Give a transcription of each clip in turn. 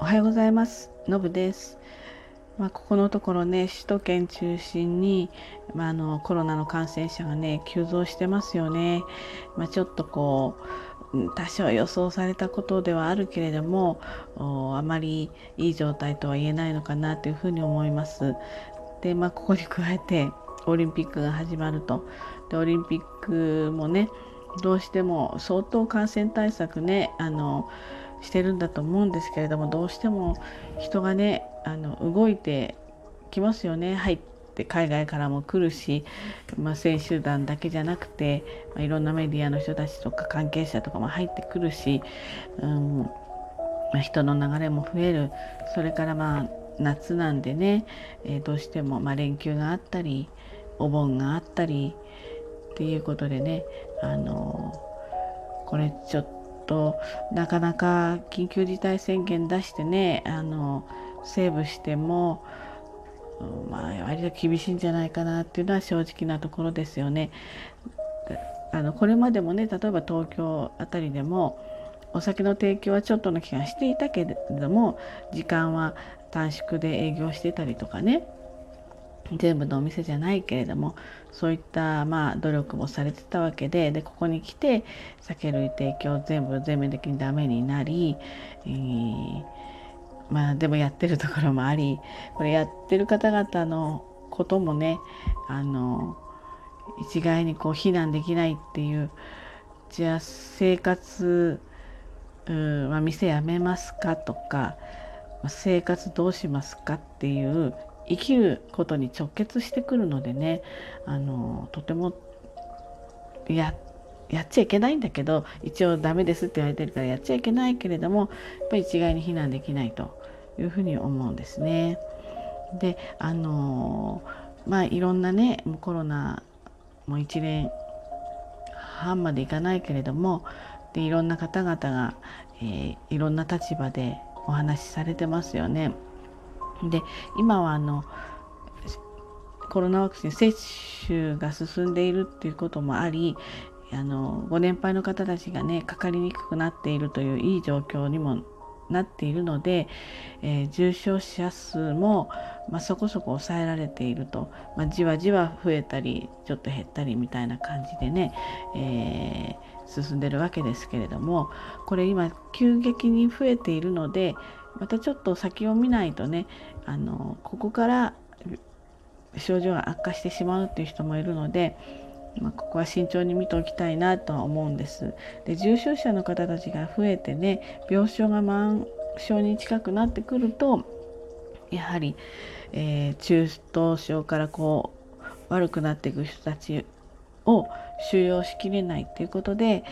おはようございます。のぶです。まあ、ここのところね、首都圏中心に、まあ、あのコロナの感染者がね、急増してますよね。まあ、ちょっとこう、多少予想されたことではあるけれども、あまりいい状態とは言えないのかなというふうに思います。で、まあ、ここに加えて、オリンピックが始まると。で、オリンピックもね、どうしても相当感染対策ね、あの、してるんだと思うんですけれどもどうしても人がねあの動いてきますよね。入って海外からも来るし、まあ、選手団だけじゃなくて、まあ、いろんなメディアの人たちとか関係者とかも入ってくるし、うんまあ、人の流れも増える。それからまあ夏なんでね、えー、どうしてもま連休があったりお盆があったりっていうことでねあのこれちょっととなかなか緊急事態宣言出してねあのセーブしても、まあ、割と厳しいんじゃないかなっていうのは正直なところですよね。あのこれまでもね例えば東京あたりでもお酒の提供はちょっとの期間していたけれども時間は短縮で営業してたりとかね全部のお店じゃないけれどもそういったまあ努力もされてたわけででここに来て酒類提供全部全面的にダメになり、えー、まあでもやってるところもありこれやってる方々のこともねあの一概にこう非難できないっていうじゃあ生活うん、まあ、店辞めますかとか生活どうしますかっていう生きることに直結してくるのでねあのとてもやっちゃいけないんだけど一応ダメですって言われてるからやっちゃいけないけれどもやっぱり一概に非難できないというふうに思うんですね。であのまあいろんなねコロナも1年半までいかないけれどもでいろんな方々が、えー、いろんな立場でお話しされてますよね。で今はあのコロナワクチン接種が進んでいるっていうこともありあのご年配の方たちがねかかりにくくなっているといういい状況にもなっているので、えー、重症者数も、まあ、そこそこ抑えられていると、まあ、じわじわ増えたりちょっと減ったりみたいな感じでね、えー、進んでるわけですけれどもこれ今急激に増えているのでまたちょっと先を見ないとねあのここから症状が悪化してしまうっていう人もいるので、まあ、ここは慎重に見ておきたいなとは思うんです。で重症者の方たちが増えてね病床が満床に近くなってくるとやはり、えー、中等症からこう悪くなっていく人たちを収容しきれないっていうことで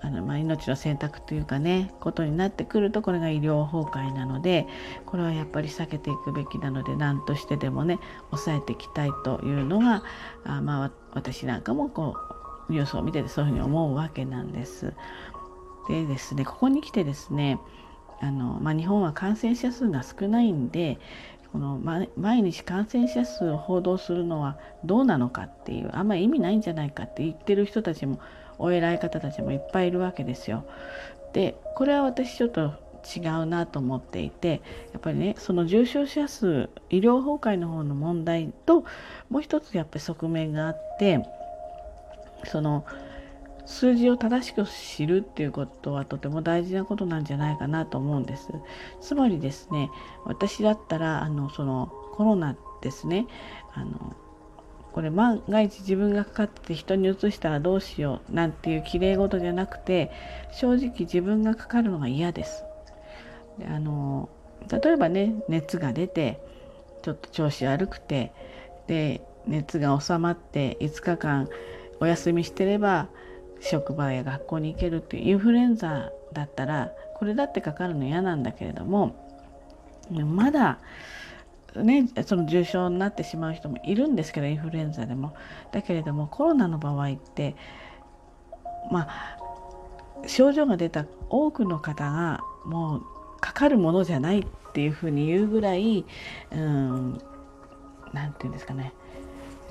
あのまあ、命の選択というかねことになってくるとこれが医療崩壊なのでこれはやっぱり避けていくべきなので何としてでもね抑えていきたいというのがあ、まあ、私なんかもこうニュースを見ててそういうふうに思うわけなんです。でですねここに来てですねあの、まあ、日本は感染者数が少ないんでこの毎日感染者数を報道するのはどうなのかっていうあんまり意味ないんじゃないかって言ってる人たちもお偉い方たちもいっぱいいるわけですよ。でこれは私ちょっと違うなと思っていてやっぱりねその重症者数医療崩壊の方の問題ともう一つやっぱり側面があってその数字を正しく知るっていうことはとても大事なことなんじゃないかなと思うんです。つまりですね私だったらあのそのコロナですねあのこれ万が一自分がかかって人にうつしたらどうしようなんていうきれい事じゃなくて正直自分がかかるのが嫌です。であの例えばね熱が出てちょっと調子悪くてで熱が収まって5日間お休みしてれば職場や学校に行けるっていうインフルエンザだったらこれだってかかるの嫌なんだけれどもまだね、その重症になってしまう人もいるんですけどインフルエンザでもだけれどもコロナの場合ってまあ症状が出た多くの方がもうかかるものじゃないっていうふうに言うぐらい何て言うんですかね、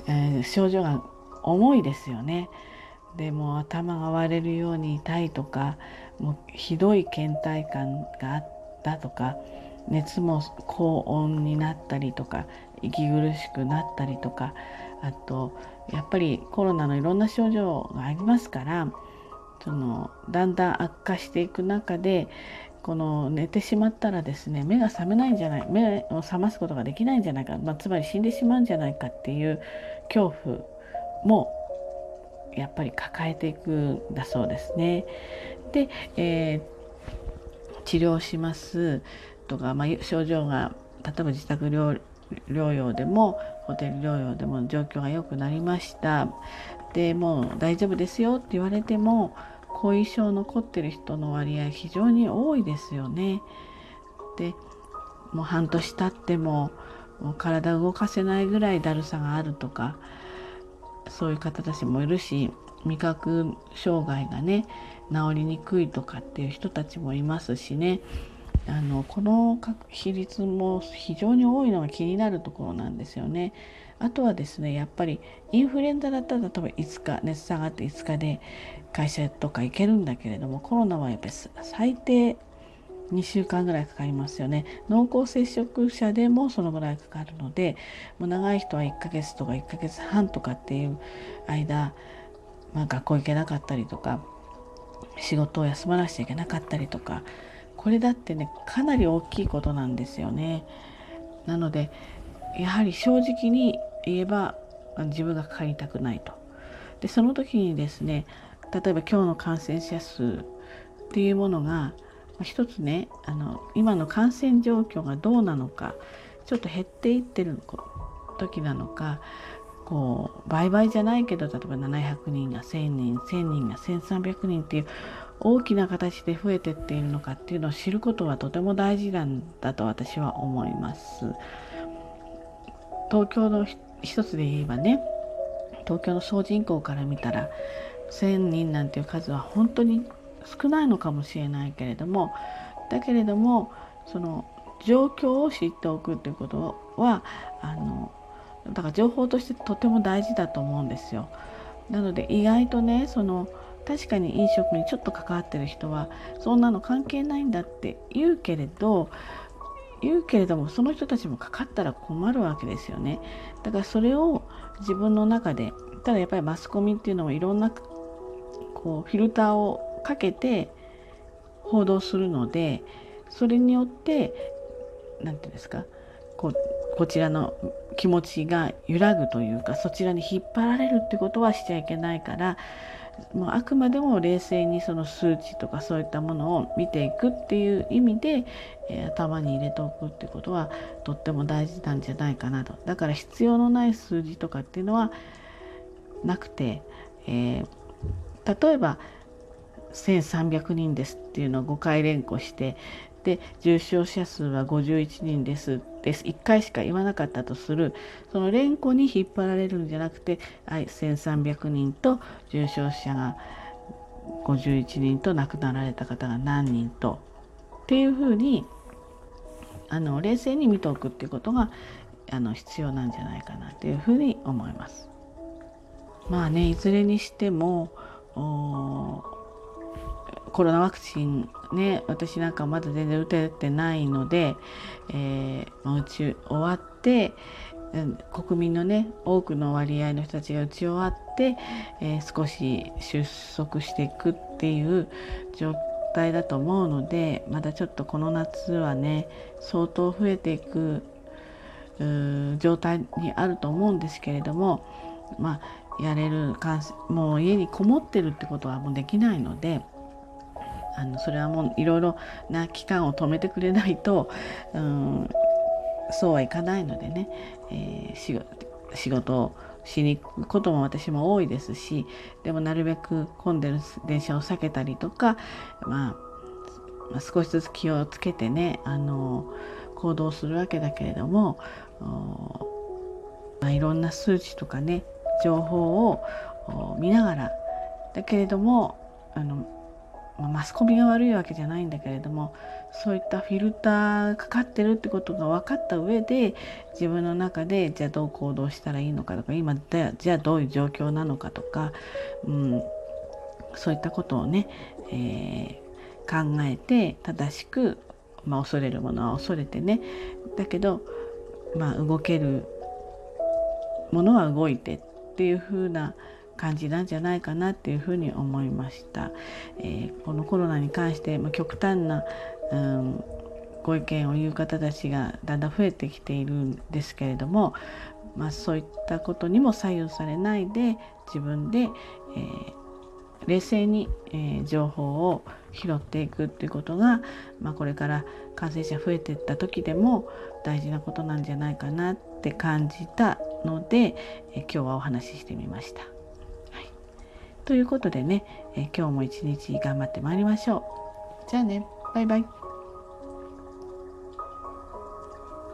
えー、症状が重いですよね。でも頭が割れるように痛いとかもうひどい倦怠感があったとか熱も高温になったりとか息苦しくなったりとかあとやっぱりコロナのいろんな症状がありますからそのだんだん悪化していく中でこの寝てしまったらですね目が覚めないんじゃない目を覚ますことができないんじゃないか、まあ、つまり死んでしまうんじゃないかっていう恐怖もやっぱり抱えていくんだそうですね。で、えー、治療しますとか、まあ、症状が例えば自宅療養でもホテル療養でも状況が良くなりましたでもう大丈夫ですよって言われても後遺症残ってる人の割合非常に多いですよね。でもう半年経ってももう体動かせないぐらいだるさがあるとかそういう方たちもいるし味覚障害がね治りにくいとかっていう人たちもいますしねあのこの比率も非常に多いのが気になるところなんですよね。あとはですねやっぱりインフルエンザだったら例えば5日熱下がって5日で会社とか行けるんだけれどもコロナはやっぱり最低2週間ぐらいかかりますよね濃厚接触者でもそのぐらいかかるのでもう長い人は1ヶ月とか1ヶ月半とかっていう間、まあ、学校行けなかったりとか仕事を休まなくちゃいけなかったりとかこれだってねかなり大きいことなんですよね。なのでやはり正直に言えば自分がかかりたくないと。でその時にですね例えば今日の感染者数っていうものが一つねあの今の感染状況がどうなのかちょっと減っていってる時なのかこう倍々じゃないけど例えば700人が1000人1000人が1300人っていう大きな形で増えてっているのかっていうのを知ることはとても大事なんだと私は思います。東京の一つで言えばね東京の総人口から見たら1,000人なんていう数は本当に少ないのかもしれないけれどもだけれどもその状況を知っておくっていうことはあのだから情報としてとても大事だと思うんですよ。なので意外とねその確かに飲食にちょっと関わってる人はそんなの関係ないんだって言うけれど言うけれどもその人たちもかかったら困るわけですよね。だからそれを自分の中でただやっぱりマスコミっていうのもいろんなこうフィルターをかけて報道するのでそれによって何て言うんですかこうこちらの気持ちが揺らぐというかそちらに引っ張られるってことはしちゃいけないからもうあくまでも冷静にその数値とかそういったものを見ていくっていう意味で、えー、頭に入れておくってことはとっても大事なんじゃないかなと。だから必要のない数字とかっていうのはなくて、えー、例えば1300人ですっていうのを5回連呼してで重症者数は51人です。です。1回しか言わなかったとする。その連呼に引っ張られるんじゃなくて、はい、1300人と重症者が51人と亡くなられた方が何人と。っていうふうにあの冷静に見ておくっていうことがあの必要なんじゃないかな。というふうに思います。まあねいずれにしてもコロナワクチンね私なんかまだ全然打ててないので、えー、打ち終わってうん国民のね多くの割合の人たちが打ち終わって、えー、少し収束していくっていう状態だと思うのでまだちょっとこの夏はね相当増えていく状態にあると思うんですけれどもまあやれるもう家にこもってるってことはもうできないので。あのそれはもういろいろな期間を止めてくれないと、うん、そうはいかないのでね、えー、仕事をしに行くことも私も多いですしでもなるべく混んでる電車を避けたりとか、まあ、まあ、少しずつ気をつけてねあの行動するわけだけれども、まあ、いろんな数値とかね情報を見ながら。だけれどもあのまマスコミが悪いわけじゃないんだけれどもそういったフィルターかかってるってことが分かった上で自分の中でじゃあどう行動したらいいのかとか今じゃあどういう状況なのかとか、うん、そういったことをね、えー、考えて正しくまあ、恐れるものは恐れてね。だけど、まあ、動けるものは動いてっていう風な感じなんじゃないかなっていうふうに思いました。えー、このコロナに関して、まあ、極端な、うん、ご意見を言う方たちがだんだん増えてきているんですけれども、まあ、そういったことにも左右されないで自分で、えー、冷静に、えー、情報を拾っていくっていうことが、まあ、これから感染者増えていった時でも大事なことなんじゃないかなって感じたので、えー、今日はお話ししてみました。ということでね、えー、今日も一日頑張ってまいりましょう。じゃあねバイバイ。